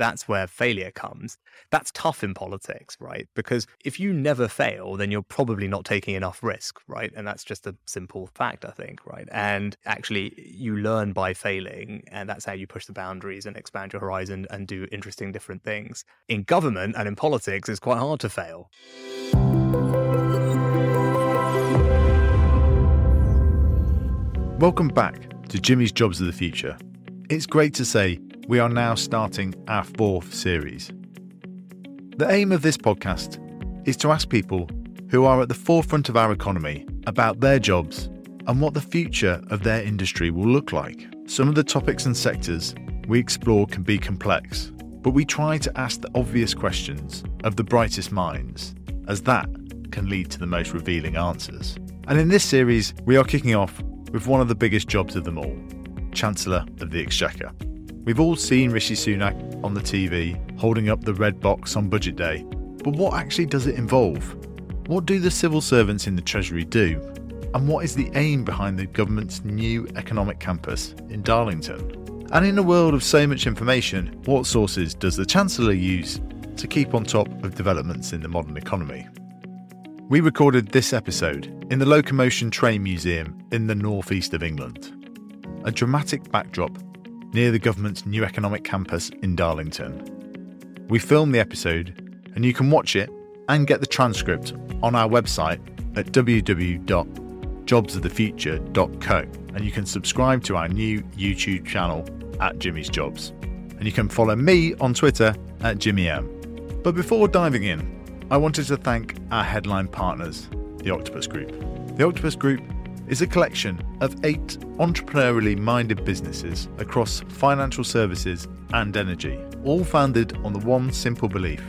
that's where failure comes. That's tough in politics, right? Because if you never fail, then you're probably not taking enough risk, right? And that's just a simple fact, I think, right? And actually, you learn by failing, and that's how you push the boundaries and expand your horizon and do interesting different things. In government and in politics, it's quite hard to fail. Welcome back to Jimmy's Jobs of the Future. It's great to say we are now starting our fourth series. The aim of this podcast is to ask people who are at the forefront of our economy about their jobs and what the future of their industry will look like. Some of the topics and sectors we explore can be complex, but we try to ask the obvious questions of the brightest minds, as that can lead to the most revealing answers. And in this series, we are kicking off with one of the biggest jobs of them all Chancellor of the Exchequer. We've all seen Rishi Sunak on the TV holding up the red box on budget day, but what actually does it involve? What do the civil servants in the Treasury do? And what is the aim behind the government's new economic campus in Darlington? And in a world of so much information, what sources does the Chancellor use to keep on top of developments in the modern economy? We recorded this episode in the Locomotion Train Museum in the northeast of England. A dramatic backdrop near the government's new economic campus in Darlington. We filmed the episode, and you can watch it and get the transcript on our website at www.jobsofthefuture.co. And you can subscribe to our new YouTube channel at Jimmy's Jobs. And you can follow me on Twitter at Jimmy M. But before diving in, I wanted to thank our headline partners, the Octopus Group. The Octopus Group is a collection of eight entrepreneurially minded businesses across financial services and energy, all founded on the one simple belief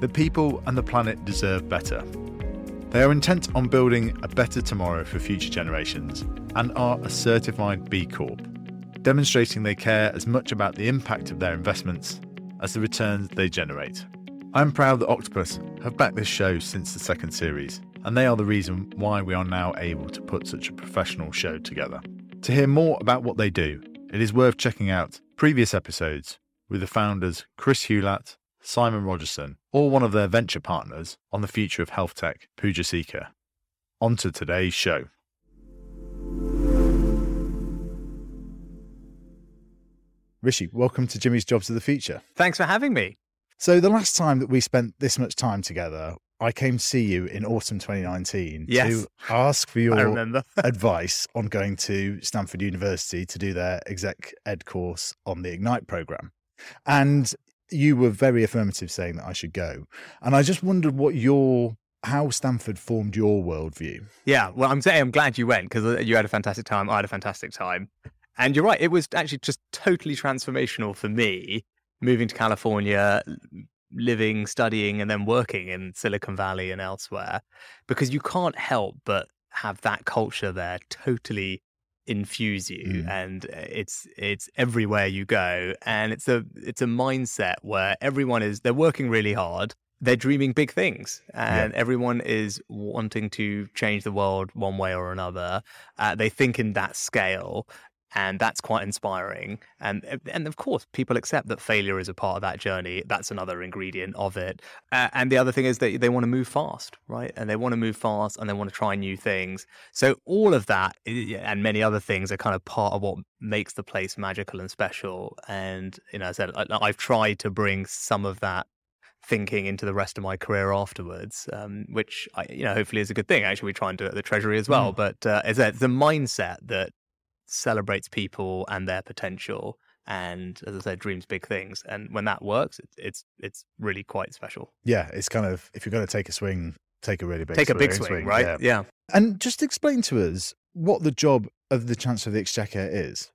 that people and the planet deserve better. They are intent on building a better tomorrow for future generations and are a certified B Corp, demonstrating they care as much about the impact of their investments as the returns they generate. I'm proud that Octopus have backed this show since the second series, and they are the reason why we are now able to put such a professional show together. To hear more about what they do, it is worth checking out previous episodes with the founders Chris Hulatt, Simon Rogerson, or one of their venture partners on the future of health tech, Pooja Seekar. On to today's show. Rishi, welcome to Jimmy's Jobs of the Future. Thanks for having me. So the last time that we spent this much time together, I came to see you in autumn 2019 yes. to ask for your advice on going to Stanford University to do their exec ed course on the Ignite program. And you were very affirmative saying that I should go. And I just wondered what your how Stanford formed your worldview. Yeah, well, I'm saying I'm glad you went because uh, you had a fantastic time. I had a fantastic time. And you're right, it was actually just totally transformational for me moving to California, living, studying, and then working in Silicon Valley and elsewhere, because you can't help but have that culture there totally infuse you mm. and uh, it's it's everywhere you go and it's a it's a mindset where everyone is they're working really hard they're dreaming big things and yeah. everyone is wanting to change the world one way or another uh, they think in that scale and that's quite inspiring and eh, and of course people accept that failure is a part of that journey that's another ingredient of it uh, and the other thing is that they want to move fast right and they want to move fast and they want to try new things so all of that and many other things are kind of part of what makes the place magical and special and you know i said i've tried to bring some of that thinking into the rest of my career afterwards, um, which I, you know hopefully is a good thing. Actually, we try and do it at the Treasury as well. Mm. But uh, it's, a, it's a mindset that celebrates people and their potential and as I said, dreams big things. And when that works, it's it's it's really quite special. Yeah, it's kind of if you're going to take a swing, take a really big take swing, a big swing, swing right? Yeah. yeah. And just explain to us what the job of the Chancellor of the Exchequer is.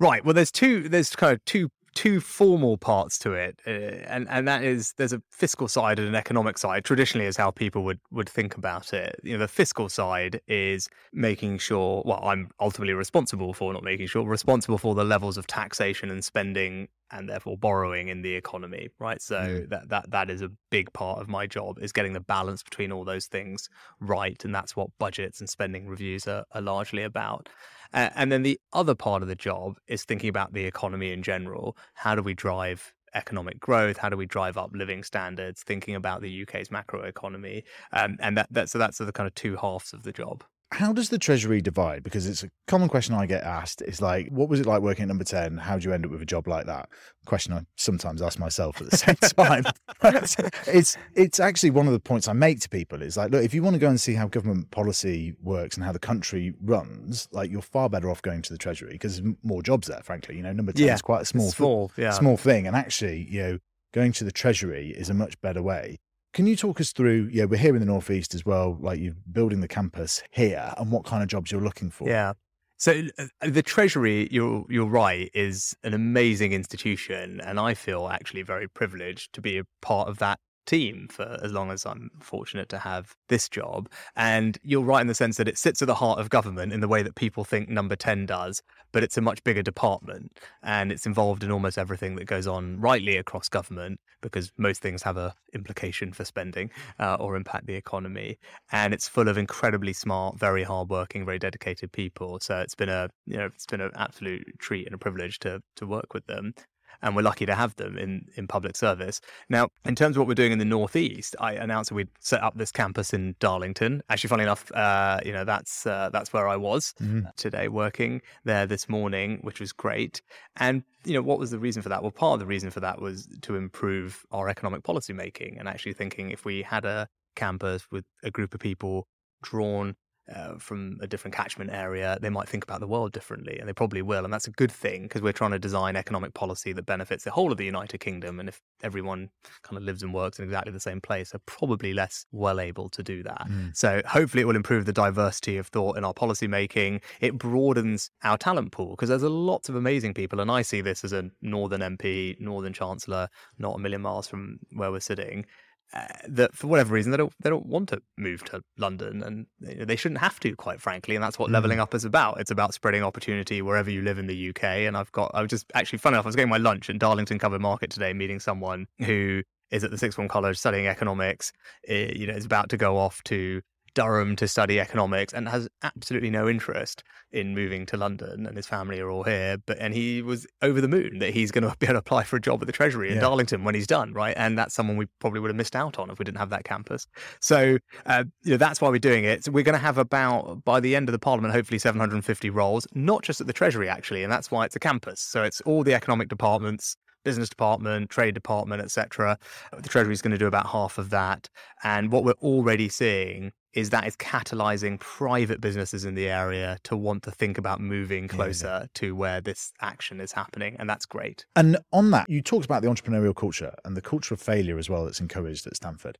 Right. Well, there's two. There's kind of two two formal parts to it, uh, and and that is there's a fiscal side and an economic side. Traditionally, is how people would would think about it. You know, the fiscal side is making sure. Well, I'm ultimately responsible for not making sure responsible for the levels of taxation and spending and therefore borrowing in the economy, right? So mm. that that that is a big part of my job is getting the balance between all those things right, and that's what budgets and spending reviews are, are largely about. Uh, and then the other part of the job is thinking about the economy in general. How do we drive economic growth? How do we drive up living standards? Thinking about the UK's macroeconomy, um, and that, that so that's the kind of two halves of the job how does the treasury divide? Because it's a common question I get asked. It's like, what was it like working at number 10? How do you end up with a job like that? Question I sometimes ask myself at the same time. it's it's actually one of the points I make to people is like, look, if you want to go and see how government policy works and how the country runs, like you're far better off going to the treasury because there's more jobs there, frankly. You know, number 10 yeah, is quite a small, small, yeah. small thing. And actually, you know, going to the treasury is a much better way. Can you talk us through? Yeah, we're here in the northeast as well. Like you're building the campus here, and what kind of jobs you're looking for. Yeah. So uh, the Treasury, you're you're right, is an amazing institution, and I feel actually very privileged to be a part of that team for as long as I'm fortunate to have this job. And you're right in the sense that it sits at the heart of government in the way that people think number 10 does, but it's a much bigger department and it's involved in almost everything that goes on rightly across government because most things have a implication for spending uh, or impact the economy. And it's full of incredibly smart, very hardworking, very dedicated people. So it's been a, you know, it's been an absolute treat and a privilege to to work with them and we're lucky to have them in, in public service. Now, in terms of what we're doing in the Northeast, I announced that we'd set up this campus in Darlington. Actually, funny enough, uh, you know, that's uh, that's where I was mm-hmm. today working there this morning, which was great. And you know, what was the reason for that? Well, part of the reason for that was to improve our economic policy making and actually thinking if we had a campus with a group of people drawn uh, from a different catchment area, they might think about the world differently, and they probably will. And that's a good thing because we're trying to design economic policy that benefits the whole of the United Kingdom. And if everyone kind of lives and works in exactly the same place, they're probably less well able to do that. Mm. So hopefully, it will improve the diversity of thought in our policy making. It broadens our talent pool because there's a lot of amazing people, and I see this as a Northern MP, Northern Chancellor, not a million miles from where we're sitting uh, that for whatever reason they don't they don't want to move to London and they shouldn't have to quite frankly and that's what mm. leveling up is about it's about spreading opportunity wherever you live in the UK and I've got I was just actually funny enough I was getting my lunch in Darlington Covered Market today meeting someone who is at the sixth form college studying economics it, you know is about to go off to Durham to study economics and has absolutely no interest in moving to London and his family are all here. But and he was over the moon that he's going to be able to apply for a job at the Treasury in yeah. Darlington when he's done, right? And that's someone we probably would have missed out on if we didn't have that campus. So uh, you know that's why we're doing it. So we're going to have about by the end of the Parliament, hopefully 750 roles, not just at the Treasury actually, and that's why it's a campus. So it's all the economic departments business department, trade department, etc. The Treasury is going to do about half of that. And what we're already seeing is that it's catalyzing private businesses in the area to want to think about moving closer yeah. to where this action is happening. And that's great. And on that, you talked about the entrepreneurial culture and the culture of failure as well that's encouraged at Stanford.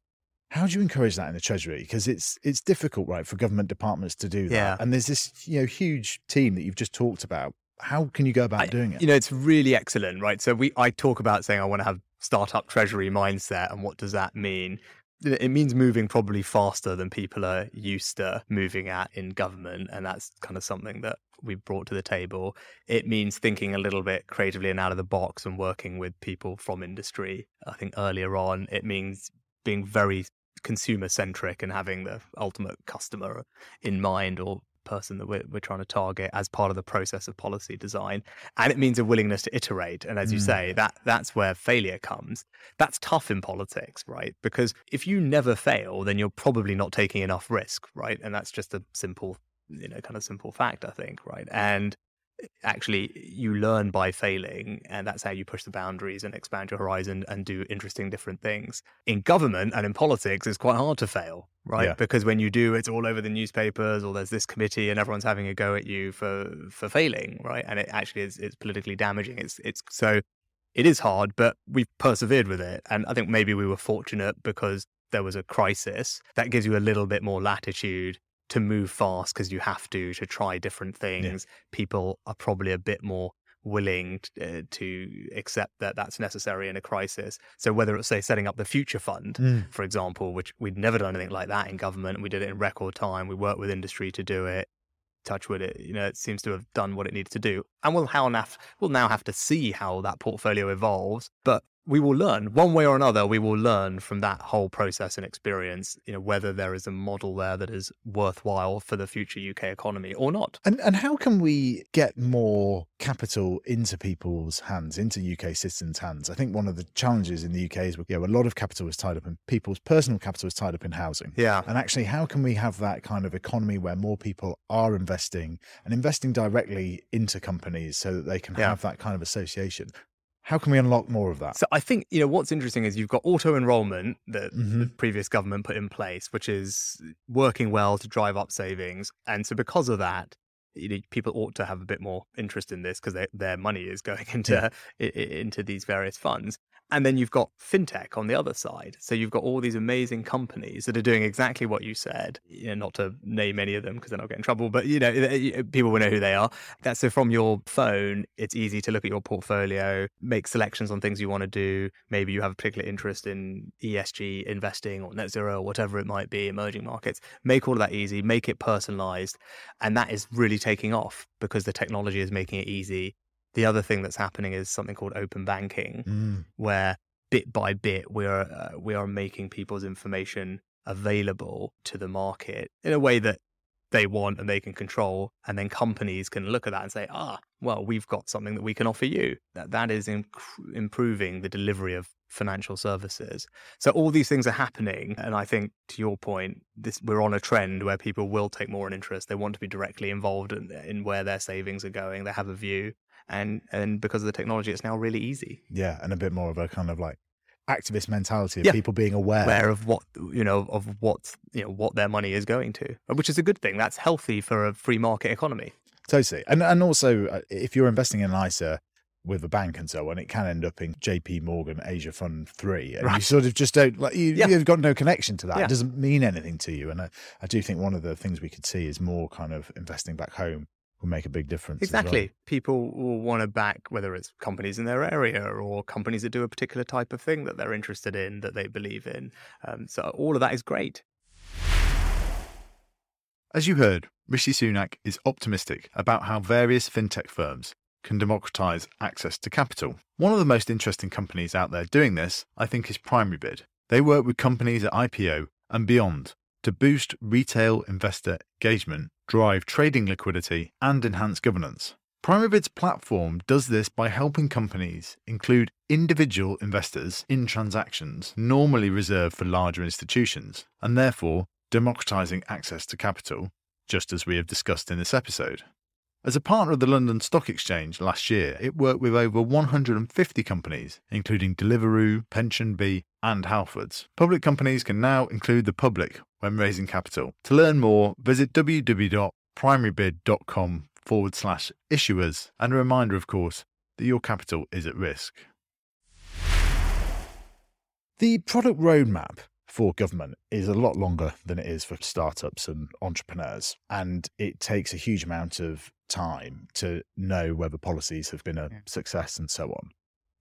How do you encourage that in the Treasury? Because it's it's difficult, right, for government departments to do that. Yeah. And there's this you know huge team that you've just talked about how can you go about I, doing it? You know, it's really excellent, right? So we I talk about saying I want to have startup treasury mindset and what does that mean? It means moving probably faster than people are used to moving at in government. And that's kind of something that we brought to the table. It means thinking a little bit creatively and out of the box and working with people from industry. I think earlier on, it means being very consumer centric and having the ultimate customer in mind or person that we're, we're trying to target as part of the process of policy design and it means a willingness to iterate. And as you mm. say that that's where failure comes. That's tough in politics right? Because if you never fail then you're probably not taking enough risk right? And that's just a simple you know kind of simple fact i think right? And actually you learn by failing and that's how you push the boundaries and expand your horizon and do interesting different things. In government and in politics it's quite hard to fail right? Yeah. because when you do it's all over the newspapers or there's this committee and everyone's having a go at you for for failing right? And it actually is it's politically damaging. It's it's so it is hard but we've persevered with it. And i think maybe we were fortunate because there was a crisis that gives you a little bit more latitude to move fast because you have to to try different things. Yeah. People are probably a bit more willing to, uh, to, accept that that's necessary in a crisis. So whether it's say setting up the future fund, mm. for example, which we'd never done anything like that in government, we did it in record time. We worked with industry to do it. Touch with it, you know, it seems to have done what it needed to do, and we'll how we'll now have to see how that portfolio evolves. But we will learn. One way or another we will learn from that whole process and experience you know whether there is a model there that is worthwhile for the future UK economy or not. And and how can we get more capital into people's hands into UK citizens hands? I think one of the challenges in the UK is you know, a lot of capital is tied up in people's personal capital is tied up in housing. Yeah. And actually how can we have that kind of economy where more people are investing and investing directly into companies so that they can yeah. have that kind of association how can we unlock more of that? So I think you know what's interesting is you've got auto enrollment that mm-hmm. the previous government put in place, which is working well to drive up savings, and so because of that, you know, people ought to have a bit more interest in this because their money is going into yeah. into these various funds. And then you've got fintech on the other side. So you've got all these amazing companies that are doing exactly what you said. You know, not to name any of them because then I'll get in trouble, but you know, eh, eh, eh, people will know who they are. That's so from your phone, it's easy to look at your portfolio, make selections on things you want to do. Maybe you have a particular interest in ESG investing or net zero or whatever it might be, emerging markets. Make all of that easy, make it personalized. And that is really taking off because the technology is making it easy the other thing that's happening is something called open banking, mm. where bit by bit we are uh, we are making people's information available to the market in a way that they want and they can control and then companies can look at that and say ah well we've got something that we can offer you. That that is inc- improving the delivery of financial services. So all these things are happening and i think to your point this we're on a trend where people will take more an interest. They want to be directly involved in, in where their savings are going. They have a view and and because of the technology, it's now really easy. Yeah, and a bit more of a kind of like activist mentality of yeah. people being aware aware of what you know of what you know what their money is going to, which is a good thing. That's healthy for a free market economy. Totally, and and also uh, if you're investing in an ISA with a bank and so on, it can end up in JP Morgan Asia Fund Three, and right. you sort of just don't like you, yeah. you've got no connection to that. Yeah. It doesn't mean anything to you. And I, I do think one of the things we could see is more kind of investing back home will make a big difference. Exactly. Well. People will want to back whether it's companies in their area or companies that do a particular type of thing that they're interested in, that they believe in. Um, so all of that is great. As you heard, Rishi Sunak is optimistic about how various fintech firms can democratize access to capital. One of the most interesting companies out there doing this, I think, is PrimaryBid. They work with companies at IPO and beyond to boost retail investor engagement, drive trading liquidity, and enhance governance. PrimaryBid's platform does this by helping companies include individual investors in transactions normally reserved for larger institutions, and therefore democratizing access to capital, just as we have discussed in this episode. As a partner of the London Stock Exchange last year, it worked with over 150 companies, including Deliveroo, PensionBee, and Halfords. Public companies can now include the public when raising capital. To learn more, visit www.primarybid.com forward slash issuers. And a reminder, of course, that your capital is at risk. The product roadmap for government is a lot longer than it is for startups and entrepreneurs. And it takes a huge amount of time to know whether policies have been a yeah. success and so on.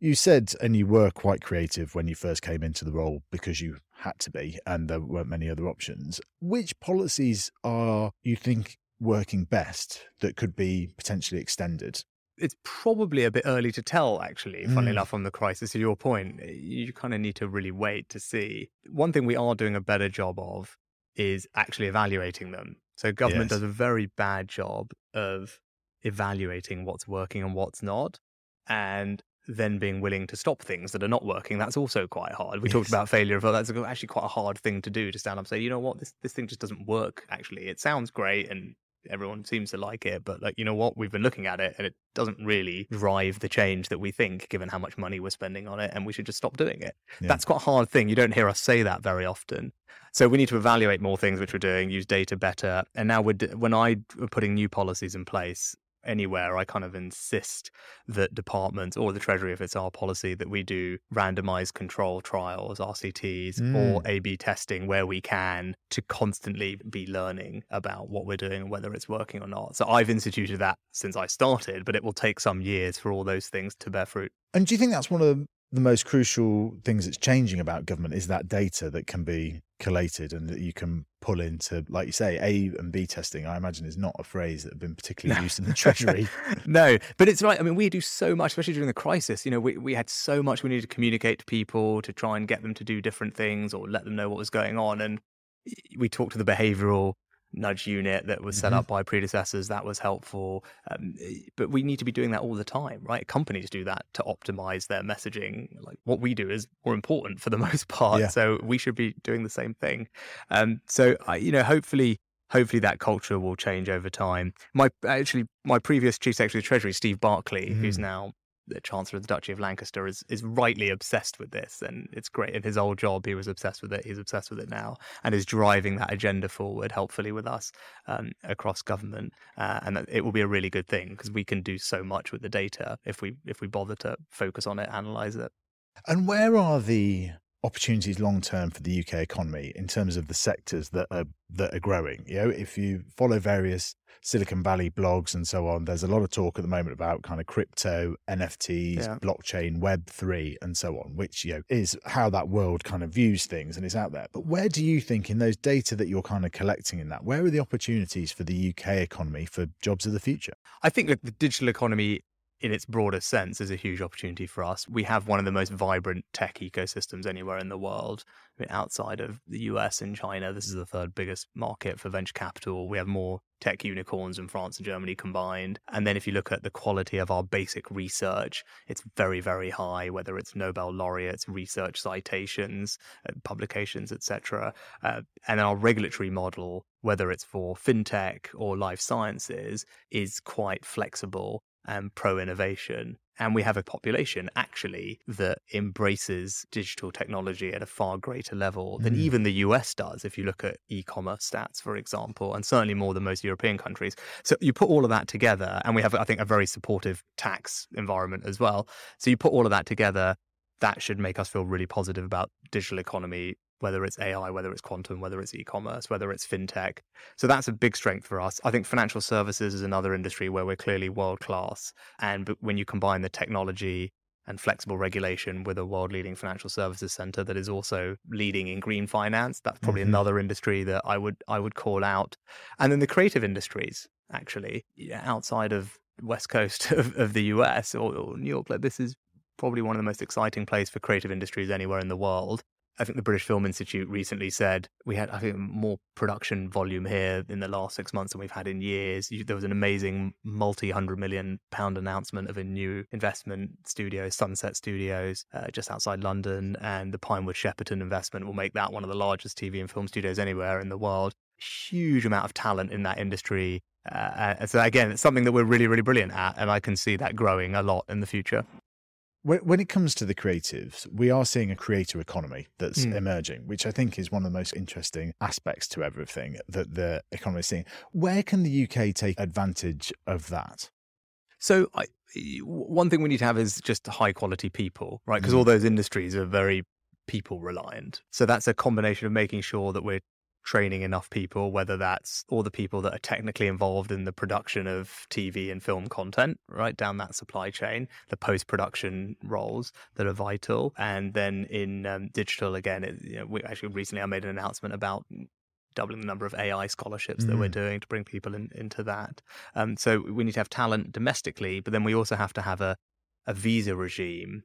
You said, and you were quite creative when you first came into the role because you had to be, and there weren't many other options. Which policies are you think working best that could be potentially extended? it's probably a bit early to tell, actually, funnily mm. enough, on the crisis. To your point, you kind of need to really wait to see. One thing we are doing a better job of is actually evaluating them. So, government yes. does a very bad job of evaluating what's working and what's not. And then being willing to stop things that are not working, that's also quite hard. We yes. talked about failure of that's actually quite a hard thing to do to stand up and say, you know what, this this thing just doesn't work. Actually, it sounds great and everyone seems to like it, but like you know what, we've been looking at it and it doesn't really drive the change that we think, given how much money we're spending on it, and we should just stop doing it. Yeah. That's quite a hard thing. You don't hear us say that very often. So we need to evaluate more things which we're doing, use data better. And now we're when I were putting new policies in place, anywhere, I kind of insist that departments or the Treasury, if it's our policy, that we do randomized control trials, RCTs, mm. or A B testing where we can to constantly be learning about what we're doing and whether it's working or not. So I've instituted that since I started, but it will take some years for all those things to bear fruit. And do you think that's one of the most crucial things that's changing about government is that data that can be collated and that you can pull into, like you say, A and B testing. I imagine is not a phrase that have been particularly used in the Treasury. no, but it's right. I mean, we do so much, especially during the crisis. You know, we, we had so much we needed to communicate to people to try and get them to do different things or let them know what was going on. And we talked to the behavioral nudge unit that was set mm-hmm. up by predecessors that was helpful um, but we need to be doing that all the time right companies do that to optimize their messaging like what we do is more important for the most part yeah. so we should be doing the same thing um, so I, you know hopefully hopefully that culture will change over time my actually my previous chief secretary of treasury steve barclay mm-hmm. who's now the Chancellor of the Duchy of Lancaster is is rightly obsessed with this, and it's great. In his old job, he was obsessed with it. He's obsessed with it now, and is driving that agenda forward, helpfully with us um, across government. Uh, and it will be a really good thing because we can do so much with the data if we if we bother to focus on it, analyze it. And where are the opportunities long term for the UK economy in terms of the sectors that are that are growing. You know, if you follow various Silicon Valley blogs and so on, there's a lot of talk at the moment about kind of crypto, NFTs, yeah. blockchain, Web three, and so on, which you know is how that world kind of views things and is out there. But where do you think in those data that you're kind of collecting in that, where are the opportunities for the UK economy for jobs of the future? I think that the digital economy in its broader sense is a huge opportunity for us. We have one of the most vibrant tech ecosystems anywhere in the world. I mean, outside of the US and China, this is the third biggest market for venture capital. We have more tech unicorns in France and Germany combined. And then if you look at the quality of our basic research, it's very, very high, whether it's Nobel laureates, research citations, uh, publications, etc. Uh, and our regulatory model, whether it's for fintech or life sciences, is quite flexible and pro innovation. And we have a population actually that embraces digital technology at a far greater level than mm. even the US does, if you look at e commerce stats, for example, and certainly more than most European countries. So you put all of that together, and we have, I think, a very supportive tax environment as well. So you put all of that together, that should make us feel really positive about digital economy whether it's AI, whether it's quantum, whether it's e-commerce, whether it's fintech. So that's a big strength for us. I think financial services is another industry where we're clearly world class. And when you combine the technology and flexible regulation with a world leading financial services center that is also leading in green finance, that's probably mm-hmm. another industry that I would I would call out. And then the creative industries, actually, outside of west coast of, of the US or, or New York, like this is probably one of the most exciting places for creative industries anywhere in the world. I think the British Film Institute recently said we had, I think, more production volume here in the last six months than we've had in years. There was an amazing multi hundred million pound announcement of a new investment studio, Sunset Studios, uh, just outside London. And the Pinewood Shepperton investment will make that one of the largest TV and film studios anywhere in the world. Huge amount of talent in that industry. Uh, so, again, it's something that we're really, really brilliant at. And I can see that growing a lot in the future when it comes to the creatives, we are seeing a creator economy that's mm. emerging, which I think is one of the most interesting aspects to everything that the economy is seeing. Where can the UK take advantage of that? So, I, one thing we need to have is just high quality people, right? Because mm. all those industries are very people reliant. So, that's a combination of making sure that we're training enough people, whether that's all the people that are technically involved in the production of TV and film content, right down that supply chain, the post production roles that are vital. And then in um, digital, again, it, you know, we actually recently I made an announcement about doubling the number of AI scholarships mm. that we're mm. doing to bring people in, into that. Um, so we need to have talent domestically, but then we also have to have a, a visa regime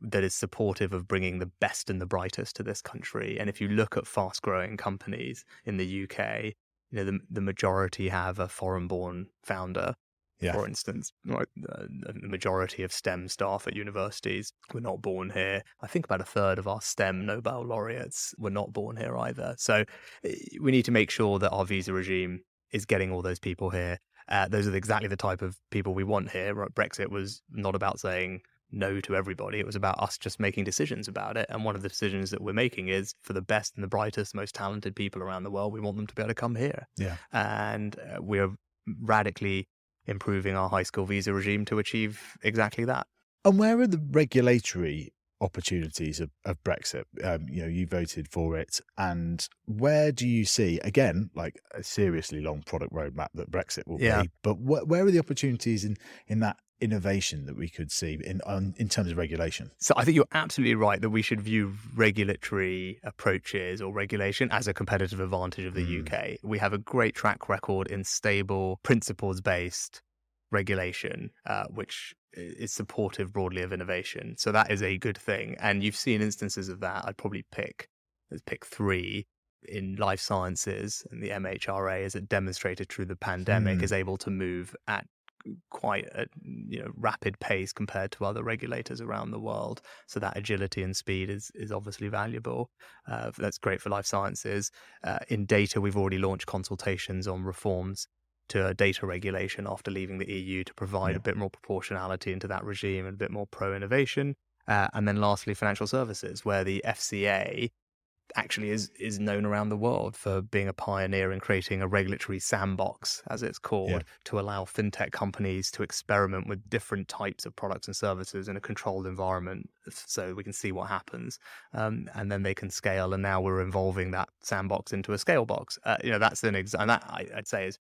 that is supportive of bringing the best and the brightest to this country. And if you look at fast growing companies in the UK, you know, the, the majority have a foreign born founder. Yeah. For instance, like the majority of STEM staff at universities were not born here. I think about a third of our STEM Nobel laureates were not born here either. So eh, we need to make sure that our visa regime is getting all those people here. Uh, those are exactly the type of people we want here. Brexit was not about saying no to everybody. It was about us just making decisions about it. And one of the decisions that we're making is for the best and the brightest, most talented people around the world, we want them to be able to come here. Yeah. And uh, we're radically improving our high school visa regime to achieve exactly that. And where are the regulatory opportunities of, of Brexit? Um, you know, you voted for it, and where do you see again, like a seriously long product roadmap that Brexit will yeah. be? But wh- where are the opportunities in in that innovation that we could see in on, in terms of regulation? So I think you're absolutely right that we should view regulatory approaches or regulation as a competitive advantage of the mm. UK. We have a great track record in stable, principles based regulation, uh, which is supportive broadly of innovation. So that is a good thing. And you've seen instances of that. I'd probably pick let's pick three in life sciences and the MHRA, as it demonstrated through the pandemic, mm. is able to move at quite a you know rapid pace compared to other regulators around the world. So that agility and speed is is obviously valuable. Uh, that's great for life sciences. Uh, in data, we've already launched consultations on reforms to data regulation after leaving the EU to provide yeah. a bit more proportionality into that regime and a bit more pro innovation. Uh, and then lastly, financial services, where the FCA actually is is known around the world for being a pioneer in creating a regulatory sandbox, as it's called, yeah. to allow fintech companies to experiment with different types of products and services in a controlled environment, so we can see what happens, um, and then they can scale. And now we're involving that sandbox into a scale box. Uh, you know, that's an example. And that I, I'd say is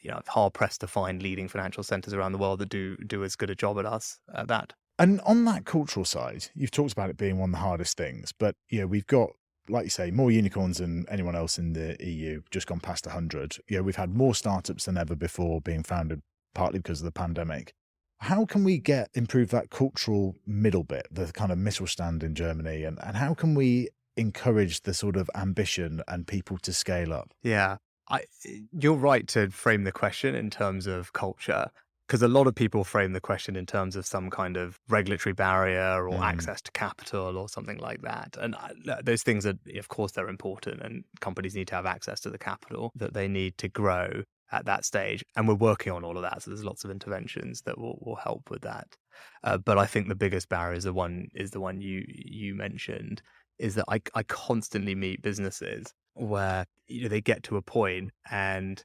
you know, hard pressed to find leading financial centers around the world that do do as good a job at us at that. And on that cultural side, you've talked about it being one of the hardest things, but you know, we've got like you say, more unicorns than anyone else in the EU, just gone past 100. You know, we've had more startups than ever before being founded, partly because of the pandemic. How can we get improve that cultural middle bit, the kind of Mittelstand in Germany, and, and how can we encourage the sort of ambition and people to scale up? Yeah, I, you're right to frame the question in terms of culture because a lot of people frame the question in terms of some kind of regulatory barrier or mm. access to capital or something like that. And I, those things are, of course, they're important, and companies need to have access to the capital that they need to grow at that stage. And we're working on all of that. So there's lots of interventions that will, will help with that. Uh, but I think the biggest barrier is the one is the one you you mentioned is that I I constantly meet businesses where you know they get to a point and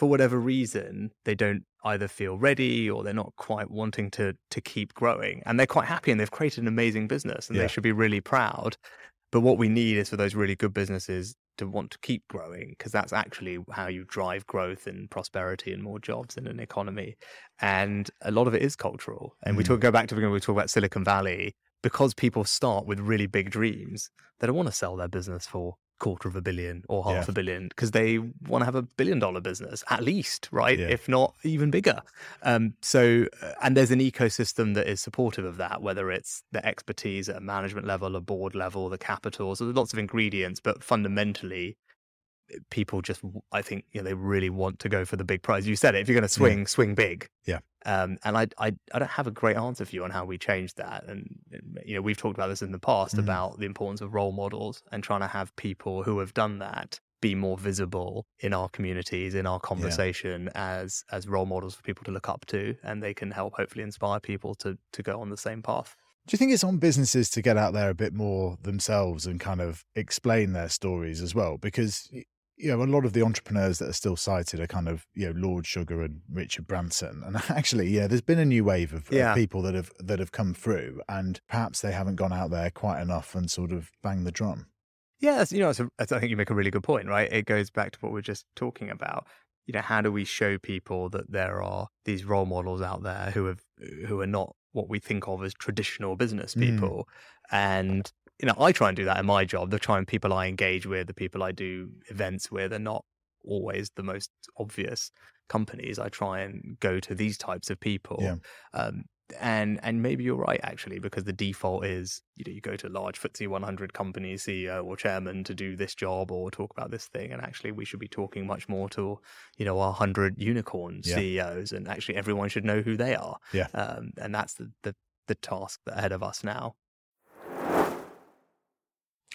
for whatever reason they don't either feel ready or they're not quite wanting to to keep growing and they're quite happy and they've created an amazing business and yeah. they should be really proud but what we need is for those really good businesses to want to keep growing because that's actually how you drive growth and prosperity and more jobs in an economy and a lot of it is cultural and mm. we talk go back to the beginning we talk about silicon valley because people start with really big dreams they don't want to sell their business for quarter of a billion or half yeah. a billion because they want to have a billion dollar business at least, right? Yeah. If not even bigger. Um, so, uh, and there's an ecosystem that is supportive of that, whether it's the expertise at a management level, a board level, the capital. So there's lots of ingredients, but fundamentally, people just I think you know they really want to go for the big prize. You said it. If you're going to swing, yeah. swing big. Yeah. Um, and I, I I don't have a great answer for you on how we change that. And you know we've talked about this in the past mm. about the importance of role models and trying to have people who have done that be more visible in our communities in our conversation yeah. as as role models for people to look up to and they can help hopefully inspire people to to go on the same path do you think it's on businesses to get out there a bit more themselves and kind of explain their stories as well? Because you know, a lot of the entrepreneurs that are still cited are kind of, you know, Lord Sugar and Richard Branson. And actually, yeah, there's been a new wave of, yeah. of, people that have that have come through, and perhaps they haven't gone out there quite enough and sort of bang the drum. Yeah, you know, a, I think you make a really good point, right? It goes back to what we are just talking about. You know, how do we show people that there are these role models out there who have who are not what we think of as traditional business mm. people, mm. and you know, I try and do that in my job. The try and people I engage with, the people I do events with, are not always the most obvious companies. I try and go to these types of people. Yeah. Um, and and maybe you're right actually because the default is you know you go to large FTSE 100 companies CEO or chairman to do this job or talk about this thing and actually we should be talking much more to you know our 100 unicorn yeah. CEOs and actually everyone should know who they are yeah um, and that's the, the the task ahead of us now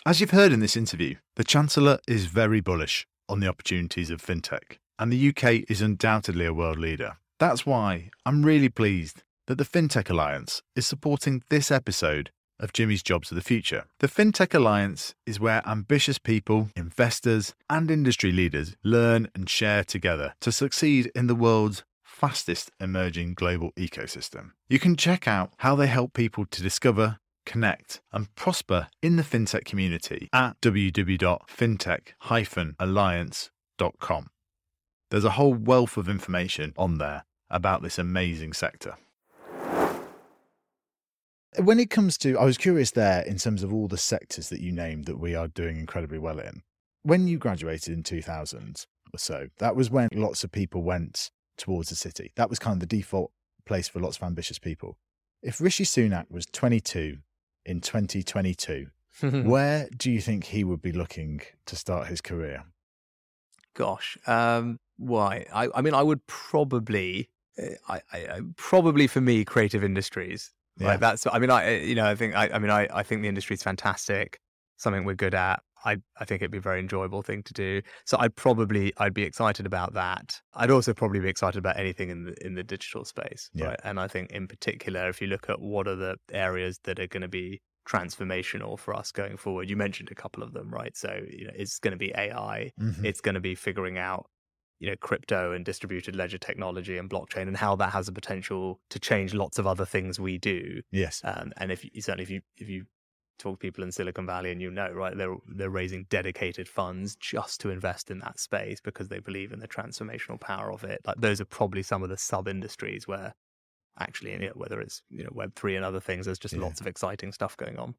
as you've heard in this interview, the Chancellor is very bullish on the opportunities of fintech, and the UK is undoubtedly a world leader. That's why I'm really pleased that the FinTech Alliance is supporting this episode of Jimmy's Jobs of the Future. The FinTech Alliance is where ambitious people, investors, and industry leaders learn and share together to succeed in the world's fastest emerging global ecosystem. You can check out how they help people to discover, connect, and prosper in the fintech community at www.fintech-alliance.com. There's a whole wealth of information on there about this amazing sector. when it comes to, I was curious there in terms of all the sectors that you named that we are doing incredibly well in. When you graduated in 2000 or so, that was when lots of people went towards the city. That was kind of the default place for lots of ambitious people. If Rishi Sunak was 22 in 2022, where do you think he would be looking to start his career? Gosh, um, why? I, I mean, I would probably, eh, I, I, probably for me, creative industries. Yeah. Like that's, I mean, I, eh, you know, I think, I, I mean, I, I think the industry is fantastic, something we're good at. I, I think it'd be a very enjoyable thing to do. So I'd probably, I'd be excited about that. I'd also probably be excited about anything in the in the digital space. Yeah. Right? And I think in particular, if you look at what are the areas that are going to be transformational for us going forward. You mentioned a couple of them, right? So you know, it's going to be AI. Mm-hmm. It's going to be figuring out you know crypto and distributed ledger technology and blockchain and how that has the potential to change lots of other things we do. Yes. Um, and if you, certainly if you if you talk to people in Silicon Valley and you know right they're they're raising dedicated funds just to invest in that space because they believe in the transformational power of it. Like those are probably some of the sub industries where actually in it, whether it's you know Web three and other things. There's just yeah. lots of exciting stuff going on.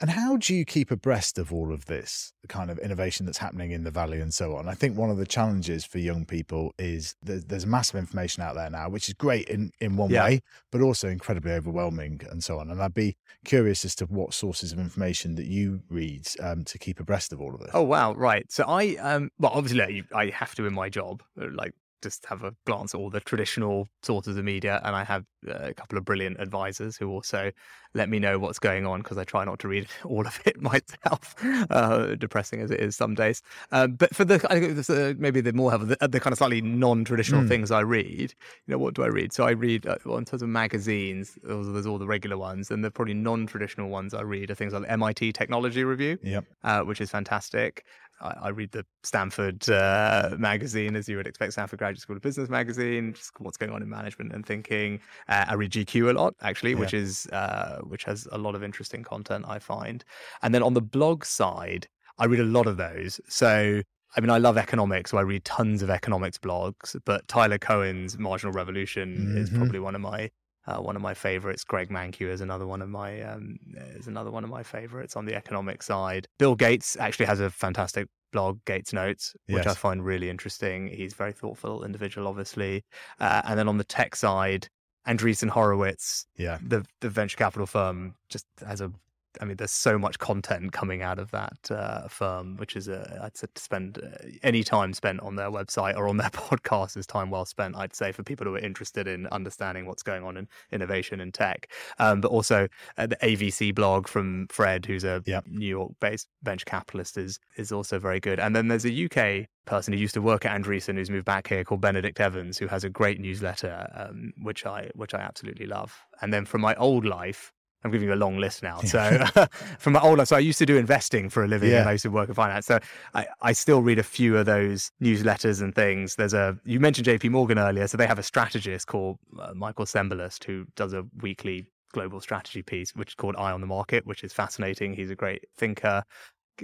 And how do you keep abreast of all of this the kind of innovation that's happening in the valley and so on? I think one of the challenges for young people is there's, there's massive information out there now, which is great in in one yeah. way, but also incredibly overwhelming and so on. And I'd be curious as to what sources of information that you read um, to keep abreast of all of this. Oh wow, right. So I um well obviously I have to in my job uh, like just have a glance at all the traditional sources of media, and I have uh, a couple of brilliant advisors who also let me know what's going on because I try not to read all of it myself, uh, depressing as it is some days. Um, but for the I think uh, maybe the more the, the, kind of slightly non-traditional mm. things I read, you know, what do I read? So I read uh, well, in terms of magazines. There's all the regular ones, and the probably non-traditional ones I read are things like MIT Technology Review, yep. Uh, which is fantastic. I, I read the Stanford uh, magazine, as you would expect, Stanford Graduate School of Business magazine, what's going on in management and thinking. Uh, I read GQ a lot, actually, yeah. which is uh, which has a lot of interesting content. I find, and then on the blog side, I read a lot of those. So I mean, I love economics, so I read tons of economics blogs. But Tyler Cowen's Marginal Revolution mm-hmm. is probably one of my uh, one of my favorites. Greg Mankiw is another one of my um, is another one of my favorites on the economic side. Bill Gates actually has a fantastic blog, Gates Notes, which yes. I find really interesting. He's a very thoughtful individual, obviously. Uh, and then on the tech side, Andreessen Horowitz, yeah, the the venture capital firm, just has a I mean, there's so much content coming out of that uh, firm, which is, a, I'd say, to spend uh, any time spent on their website or on their podcast is time well spent. I'd say for people who are interested in understanding what's going on in innovation and tech, um, but also uh, the AVC blog from Fred, who's a yep. New York-based venture capitalist, is is also very good. And then there's a UK person who used to work at Andreessen, who's moved back here, called Benedict Evans, who has a great newsletter, um, which I which I absolutely love. And then from my old life, I'm giving you a long list now. So from my old, so I used to do investing for a living yeah. and I used to work in finance. So I, I still read a few of those newsletters and things. There's a, you mentioned JP Morgan earlier. So they have a strategist called uh, Michael Cembalest who does a weekly global strategy piece, which is called Eye on the Market, which is fascinating. He's a great thinker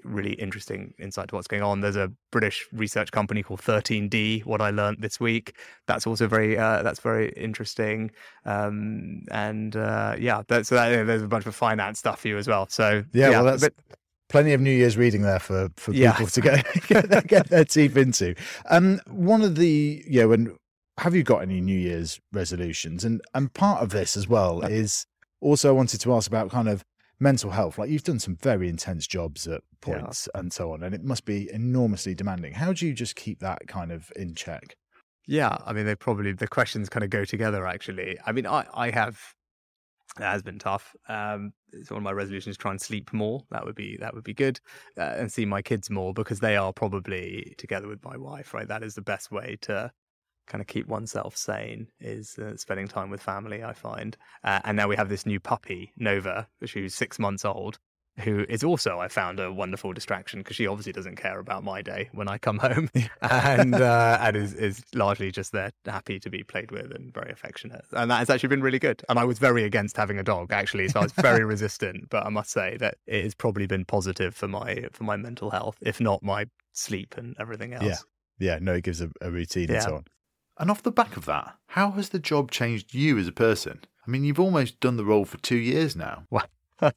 really interesting insight to what's going on. There's a British research company called 13D. What I learned this week. That's also very uh, that's very interesting. Um, and uh, yeah, that's, so that, there's a bunch of finance stuff for you as well. So yeah, yeah well, that's. Plenty of New Year's reading there for, for people yeah. to get, get, their, get their teeth into. Um, one of the yeah, when have you got any New Year's resolutions? And and part of this as well is also I wanted to ask about kind of mental health like you've done some very intense jobs at points yeah. and so on and it must be enormously demanding. How do you just keep that kind of in check? Yeah i mean they probably the questions kind of go together actually. I mean i i have that has been tough. Um it's one of my resolutions try and sleep more. That would be that would be good uh, and see my kids more because they are probably together with my wife right? That is the best way to kind of keep oneself sane is uh, spending time with family. I find, uh, and now we have this new puppy Nova, who's six months old, who is also I found a wonderful distraction because she obviously doesn't care about my day when I come home, and uh, and is is largely just there, happy to be played with and very affectionate, and that has actually been really good. And I was very against having a dog actually, so I was very resistant. But I must say that it has probably been positive for my for my mental health, if not my sleep and everything else. Yeah, yeah. No, it gives a, a routine yeah. and so on. And off the back of that, how has the job changed you as a person? I mean, you've almost done the role for two years now.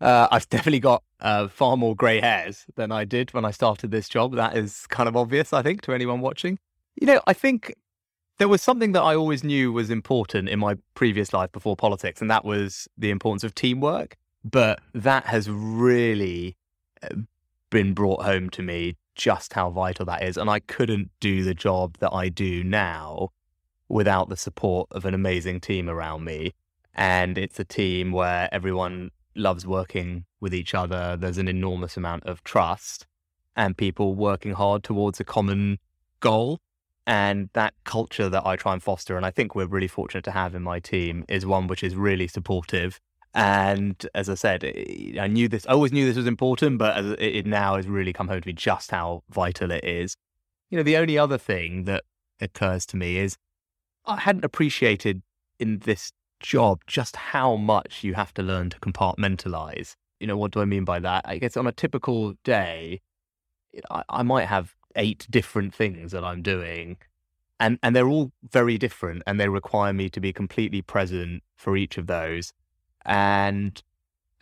Uh, I've definitely got uh, far more grey hairs than I did when I started this job. That is kind of obvious, I think, to anyone watching. You know, I think there was something that I always knew was important in my previous life before politics, and that was the importance of teamwork. But that has really uh, been brought home to me just how vital that is. And I couldn't do the job that I do now without the support of an amazing team around me. And it's a team where everyone loves working with each other. There's an enormous amount of trust and people working hard towards a common goal. And that culture that I try and foster, and I think we're really fortunate to have in my team, is one which is really supportive and as I said, eh, I knew this, I always knew this was important, but it now has really come home to me just how vital it is. You know, the only other thing that occurs to me is I hadn't appreciated in this job just how much you have to learn to compartmentalize. You know, what do I mean by that? I guess on a typical day, I, I might have eight different things that I'm doing and and they're all very different and they require me to be completely present for each of those and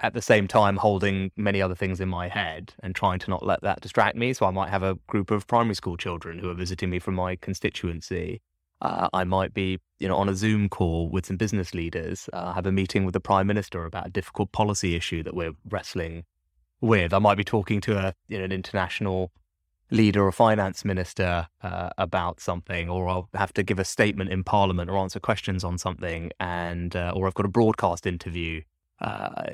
at the same time holding many other things in my head and trying to not let that distract me. So I might have a group of primary school children who are visiting me from my constituency. Uh, I might be, you know, on a Zoom call with some business leaders. Uh, have a meeting with the prime minister about a difficult policy issue that we're wrestling with. I might be talking to a, you know, an international leader or finance minister uh, about something, or I'll have to give a statement in Parliament or answer questions on something, and uh, or I've got a broadcast interview uh,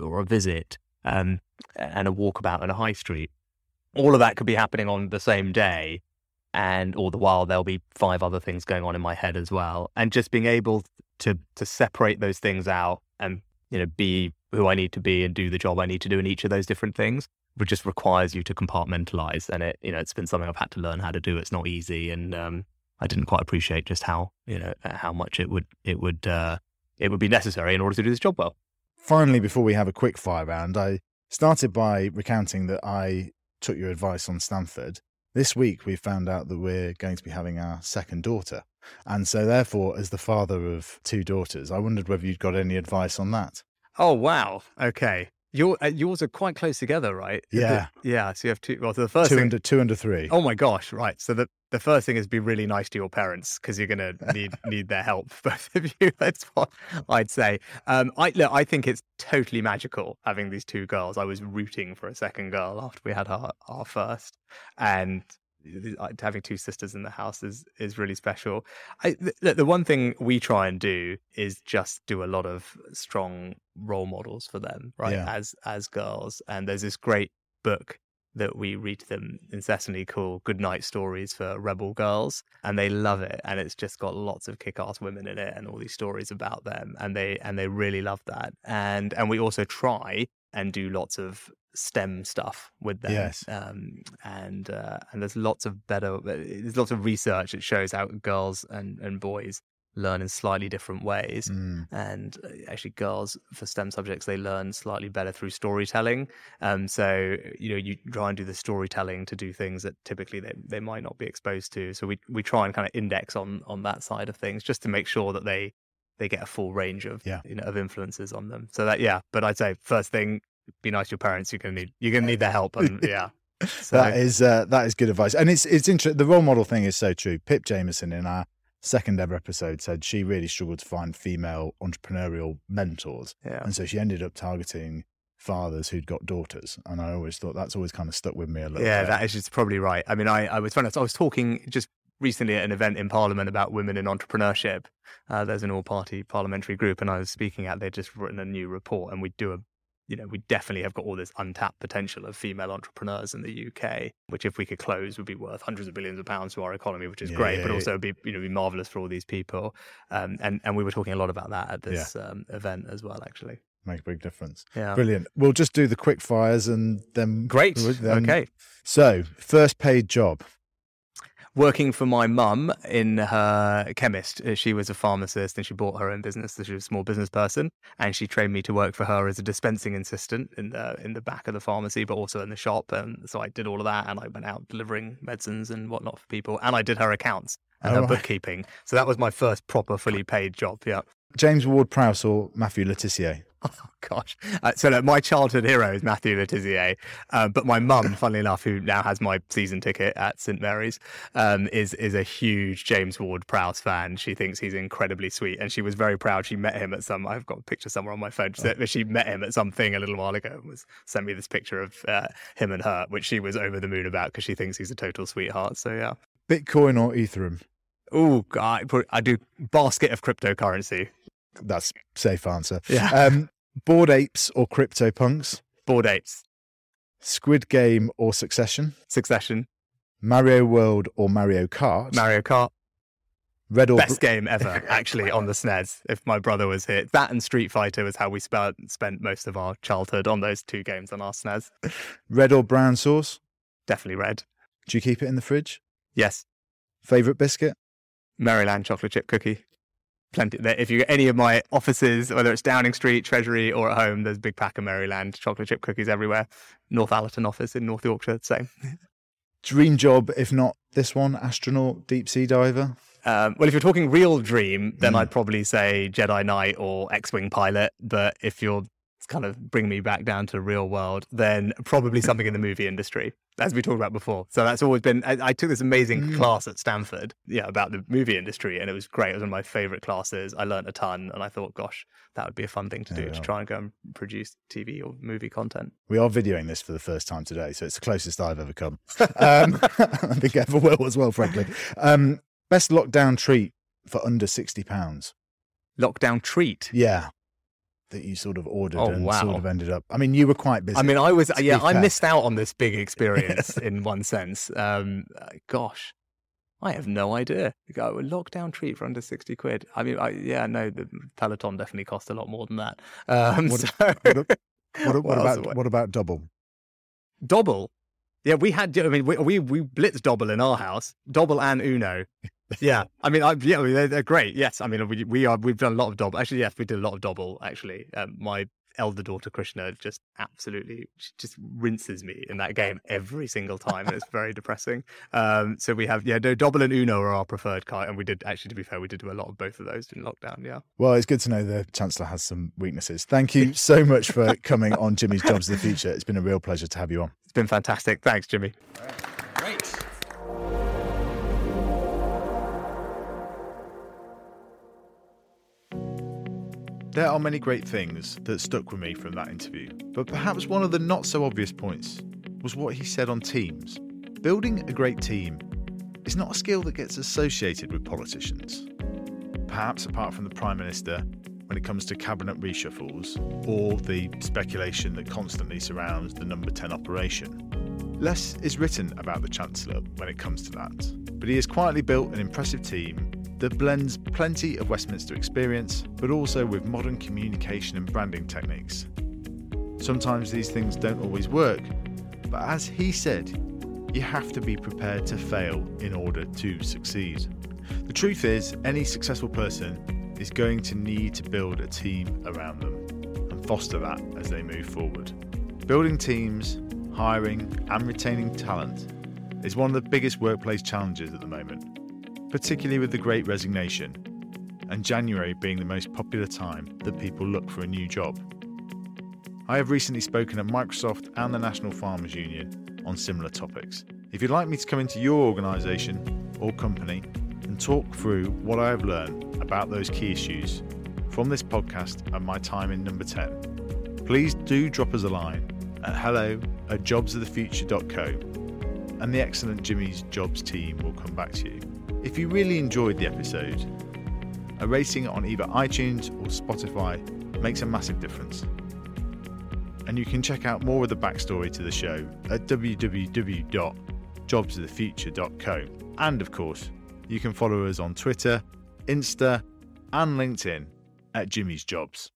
or a visit um, and a walkabout in a high street. All of that could be happening on the same day, and all the while there'll be five other things going on in my head as well. And just being able to to separate those things out and you know be who I need to be and do the job I need to do in each of those different things just requires you to compartmentalize and it you know it's been something i've had to learn how to do. It's not easy and um, i didn't quite appreciate just how you know how much it would it would uh, it would be necessary in order to do this job well. Finally before we have a quick fire round i started by recounting that i took your advice on stanford. This week we found out that we're going to be having our second daughter and so therefore as the father of two daughters i wondered whether you'd got any advice on that. Oh wow. Okay your uh, yours are quite close together, right? Yeah, the, yeah. So you have two. Well, so the first two thing, under two under three. Oh my gosh, right. So the the first thing is be really nice to your parents because you're going to need need their help, both of you. That's what I'd say. Um, I look, I think it's totally magical having these two girls. I was rooting for a second girl after we had our our first, and having two sisters in the house is is really special. I, the, the one thing we try and do is just do a lot of strong role models for them, right? Yeah. As as girls, and there's this great book that we read to them incessantly called Good Night Stories for Rebel Girls. And they love it. And it's just got lots of kick ass women in it and all these stories about them. And they and they really love that. And and we also try and do lots of STEM stuff with them. Yes. Um, and uh, and there's lots of better. There's lots of research that shows how girls and, and boys learn in slightly different ways. Mm. And uh, actually, girls for STEM subjects they learn slightly better through storytelling. Um, so you know you try and do the storytelling to do things that typically they, they might not be exposed to. So we we try and kind of index on on that side of things just to make sure that they they get a full range of yeah. you know of influences on them. So that yeah, but I'd say first thing be nice to your parents. You're gonna need you're gonna need their help, and yeah. So. That is uh, that is good advice, and it's it's interesting. The role model thing is so true. Pip Jamieson in our second ever episode said she really struggled to find female entrepreneurial mentors, yeah. and so she ended up targeting fathers who'd got daughters, and I always thought that's always kind of stuck with me a little. Yeah, bit. that is just probably right. I mean, I I was funny. I was talking just recently at an event in Parliament about women in entrepreneurship. Uh, there's an all-party parliamentary group, and I was speaking at. They'd just written a new report, and we do a you know, we definitely have got all this untapped potential of female entrepreneurs in the UK, which if we could close would be worth hundreds of billions of pounds to our economy, which is yeah, great, yeah, but also yeah. be you know be marvelous for all these people. Um, and and we were talking a lot about that at this um, event as well, actually. Make a big difference. Yeah, brilliant. We'll just do the quick fires and then great. Then, okay. So first paid job working for my mum in her chemist. Uh, she was a pharmacist and she bought her own business. So she was a small business person, and she trained me to work for her as a dispensing assistant in the in the back of the pharmacy, but also in the shop. And so I did all of that, and I went out delivering medicines and whatnot for people, and I did her accounts and her right. bookkeeping. So that was my first proper fully paid job. Yeah. James Ward Prowse or Matthew Le Tissier? Oh gosh! Uh, so look, my childhood hero is Matthew Le Tissier, uh, but my mum, funnily enough, who now has my season ticket at St Mary's, um, is is a huge James Ward Prowse fan. She thinks he's incredibly sweet, and she was very proud. She met him at some. I've got a picture somewhere on my phone. She, oh. she met him at something a little while ago. And was sent me this picture of uh, him and her, which she was over the moon about because she thinks he's a total sweetheart. So yeah. Bitcoin or Ethereum? Oh, I, I do basket of cryptocurrency. That's safe answer. Yeah. Um, Bored Apes or CryptoPunks? Bored Apes. Squid Game or Succession? Succession. Mario World or Mario Kart? Mario Kart. Red or best game ever, actually, on the SNES. If my brother was here, that and Street Fighter was how we spent spent most of our childhood on those two games on our SNES. Red or brown sauce? Definitely red. Do you keep it in the fridge? Yes. Favorite biscuit? Maryland chocolate chip cookie plenty. If you get any of my offices, whether it's Downing Street, Treasury, or at home, there's a big pack of Maryland chocolate chip cookies everywhere. Northallerton office in North Yorkshire, same. Dream job, if not this one, astronaut, deep sea diver. Um, well, if you're talking real dream, then mm. I'd probably say Jedi Knight or X-wing pilot. But if you're kind of bring me back down to real world, then probably something in the movie industry, as we talked about before. So that's always been. I, I took this amazing mm. class at Stanford, yeah, about the movie industry, and it was great. It was one of my favorite classes. I learned a ton, and I thought, gosh, that would be a fun thing to do yeah. to try and go and produce TV or movie content. We are videoing this for the first time today, so it's the closest I've ever come. Um, I think ever will as well, frankly. Um, best lockdown treat for under sixty pounds. Lockdown treat. Yeah that you sort of ordered oh, and wow. sort of ended up? I mean, you were quite busy. I mean, I was, yeah, I missed out on this big experience in one sense. Um, uh, gosh, I have no idea. A lockdown treat for under sixty quid. I mean, I, yeah, no, the Peloton definitely cost a lot more than that. Um, what, so, what, what, what about what about Dobble? Dobble. Yeah, we had. I mean, we we, we blitzed Dobble in our house, Dobble and Uno yeah, I mean, I, yeah, they're, they're, great. Yes, I mean, we we are we've done a lot of Dobble. Actually, yes, we did a lot of Dobble. Actually, um, my elder daughter Krishna just absolutely just rinses me in that game every single time, and it's very depressing. Um, so we have yeah, no, Dobble and Uno are our preferred card, and we did actually, to be fair, we did do a lot of both of those in lockdown. Yeah. Well, it's good to know the chancellor has some weaknesses. Thank you so much for coming on Jimmy's Jobs of the Future. It's been a real pleasure to have you on. It's been fantastic. Thanks, Jimmy. There are many great things that stuck with me from that interview, but perhaps one of the not so obvious points was what he said on teams. Building a great team is not a skill that gets associated with politicians. Perhaps apart from the Prime Minister when it comes to cabinet reshuffles or the speculation that constantly surrounds the number 10 operation. Less is written about the Chancellor when it comes to that, but he has quietly built an impressive team that blends plenty of Westminster experience, but also with modern communication and branding techniques. Sometimes these things don't always work, but as he said, you have to be prepared to fail in order to succeed. The truth is, any successful person is going to need to build a team around them and foster that as they move forward. Building teams, hiring, and retaining talent is one of the biggest workplace challenges at the moment particularly with the Great Resignation, and January being the most popular time that people look for a new job. I have recently spoken at Microsoft and the National Farmers Union on similar topics. If you'd like me to come into your organisation or company and talk through what I have learned about those key issues from this podcast and my time in number 10, please do drop us a line at hello at jobsofthefuture.co and the excellent Jimmy's Jobs team will come back to you. If you really enjoyed the episode, a rating on either iTunes or Spotify makes a massive difference. And you can check out more of the backstory to the show at www.jobsofthefuture.co. And of course, you can follow us on Twitter, Insta, and LinkedIn at Jimmy's Jobs.